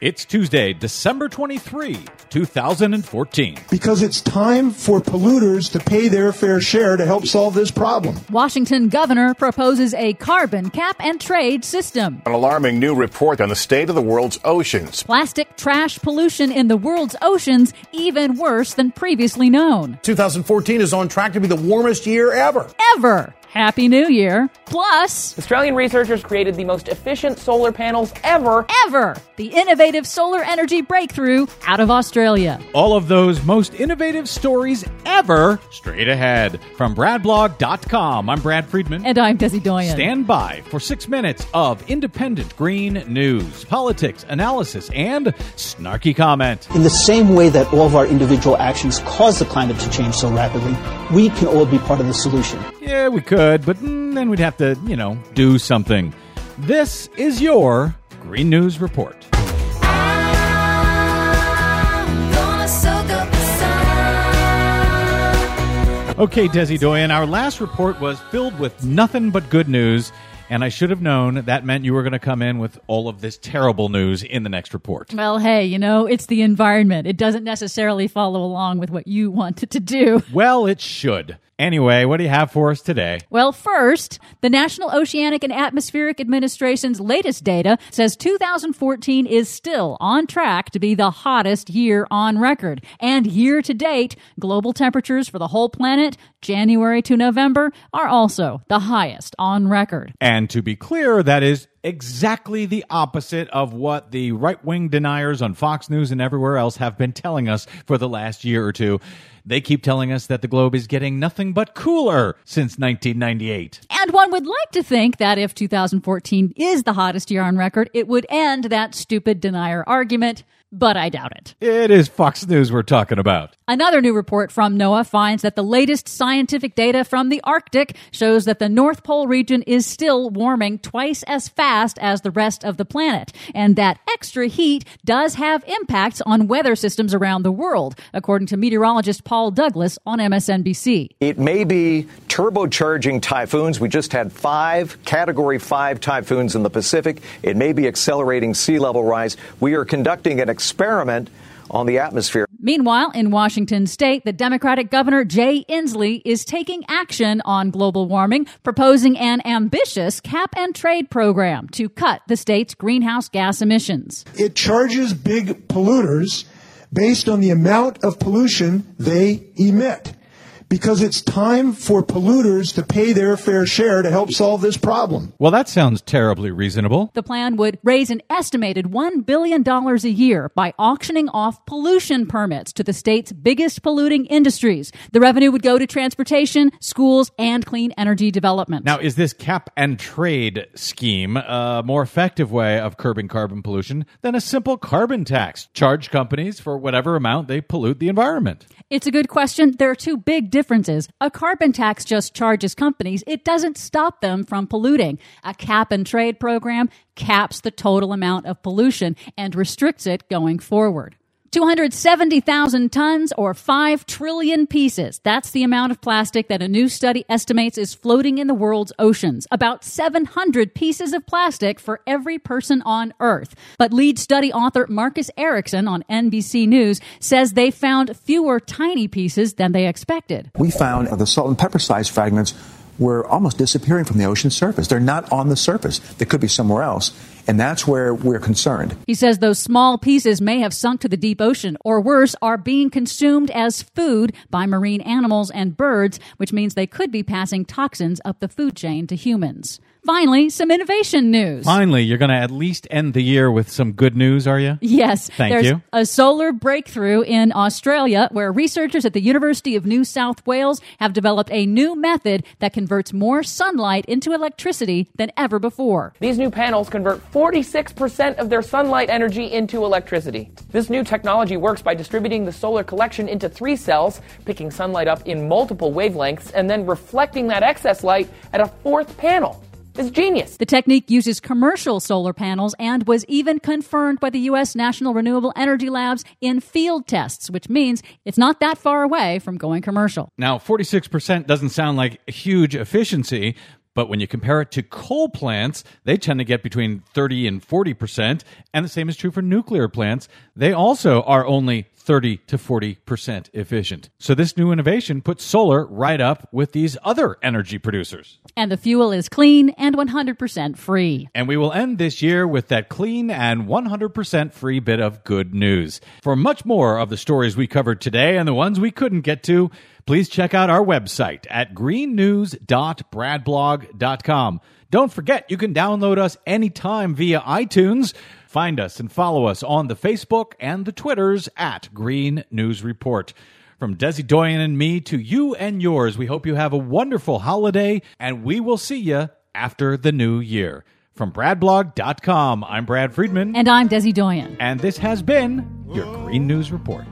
It's Tuesday, December 23, 2014. Because it's time for polluters to pay their fair share to help solve this problem. Washington governor proposes a carbon cap and trade system. An alarming new report on the state of the world's oceans. Plastic trash pollution in the world's oceans even worse than previously known. 2014 is on track to be the warmest year ever. Ever. Happy New Year. Plus, Australian researchers created the most efficient solar panels ever. ever. The innovative solar energy breakthrough out of Australia. All of those most innovative stories ever straight ahead. From BradBlog.com, I'm Brad Friedman. And I'm Desi Doyen. Stand by for six minutes of independent green news, politics, analysis, and snarky comment. In the same way that all of our individual actions cause the climate to change so rapidly, we can all be part of the solution. Yeah, we could, but then we'd have to, you know, do something. This is your Green News Report. Okay, Desi Doyen, our last report was filled with nothing but good news, and I should have known that meant you were going to come in with all of this terrible news in the next report. Well, hey, you know, it's the environment. It doesn't necessarily follow along with what you wanted to do. Well, it should. Anyway, what do you have for us today? Well, first, the National Oceanic and Atmospheric Administration's latest data says 2014 is still on track to be the hottest year on record. And year to date, global temperatures for the whole planet, January to November, are also the highest on record. And to be clear, that is exactly the opposite of what the right wing deniers on Fox News and everywhere else have been telling us for the last year or two. They keep telling us that the globe is getting nothing but cooler since 1998. And one would like to think that if 2014 is the hottest year on record, it would end that stupid denier argument, but I doubt it. It is Fox News we're talking about. Another new report from NOAA finds that the latest scientific data from the Arctic shows that the North Pole region is still warming twice as fast as the rest of the planet, and that extra heat does have impacts on weather systems around the world, according to meteorologist Paul Douglas on MSNBC. It may be turbocharging typhoons. We just had five Category 5 typhoons in the Pacific. It may be accelerating sea level rise. We are conducting an experiment on the atmosphere. Meanwhile, in Washington state, the Democratic governor Jay Inslee is taking action on global warming, proposing an ambitious cap and trade program to cut the state's greenhouse gas emissions. It charges big polluters based on the amount of pollution they emit. Because it's time for polluters to pay their fair share to help solve this problem. Well, that sounds terribly reasonable. The plan would raise an estimated $1 billion a year by auctioning off pollution permits to the state's biggest polluting industries. The revenue would go to transportation, schools, and clean energy development. Now, is this cap and trade scheme a more effective way of curbing carbon pollution than a simple carbon tax? Charge companies for whatever amount they pollute the environment. It's a good question. There are two big differences. A carbon tax just charges companies. It doesn't stop them from polluting. A cap and trade program caps the total amount of pollution and restricts it going forward. 270,000 tons or 5 trillion pieces. That's the amount of plastic that a new study estimates is floating in the world's oceans. About 700 pieces of plastic for every person on Earth. But lead study author Marcus Eriksen on NBC News says they found fewer tiny pieces than they expected. We found the salt and pepper sized fragments were almost disappearing from the ocean surface. They're not on the surface. They could be somewhere else. And that's where we're concerned. He says those small pieces may have sunk to the deep ocean, or worse, are being consumed as food by marine animals and birds, which means they could be passing toxins up the food chain to humans. Finally, some innovation news. Finally, you're going to at least end the year with some good news, are you? Yes. Thank there's you. a solar breakthrough in Australia where researchers at the University of New South Wales have developed a new method that converts more sunlight into electricity than ever before. These new panels convert 46% of their sunlight energy into electricity. This new technology works by distributing the solar collection into three cells, picking sunlight up in multiple wavelengths, and then reflecting that excess light at a fourth panel. It's genius. The technique uses commercial solar panels and was even confirmed by the U.S. National Renewable Energy Labs in field tests, which means it's not that far away from going commercial. Now, 46% doesn't sound like huge efficiency, But when you compare it to coal plants, they tend to get between 30 and 40%. And the same is true for nuclear plants. They also are only 30 to 40% efficient. So this new innovation puts solar right up with these other energy producers. And the fuel is clean and 100% free. And we will end this year with that clean and 100% free bit of good news. For much more of the stories we covered today and the ones we couldn't get to, please check out our website at greennews.bradblog.com. Don't forget, you can download us anytime via iTunes. Find us and follow us on the Facebook and the Twitters at Green News Report. From Desi Doyen and me to you and yours, we hope you have a wonderful holiday, and we will see you after the new year. From BradBlog.com, I'm Brad Friedman. And I'm Desi Doyen. And this has been your Green News Report.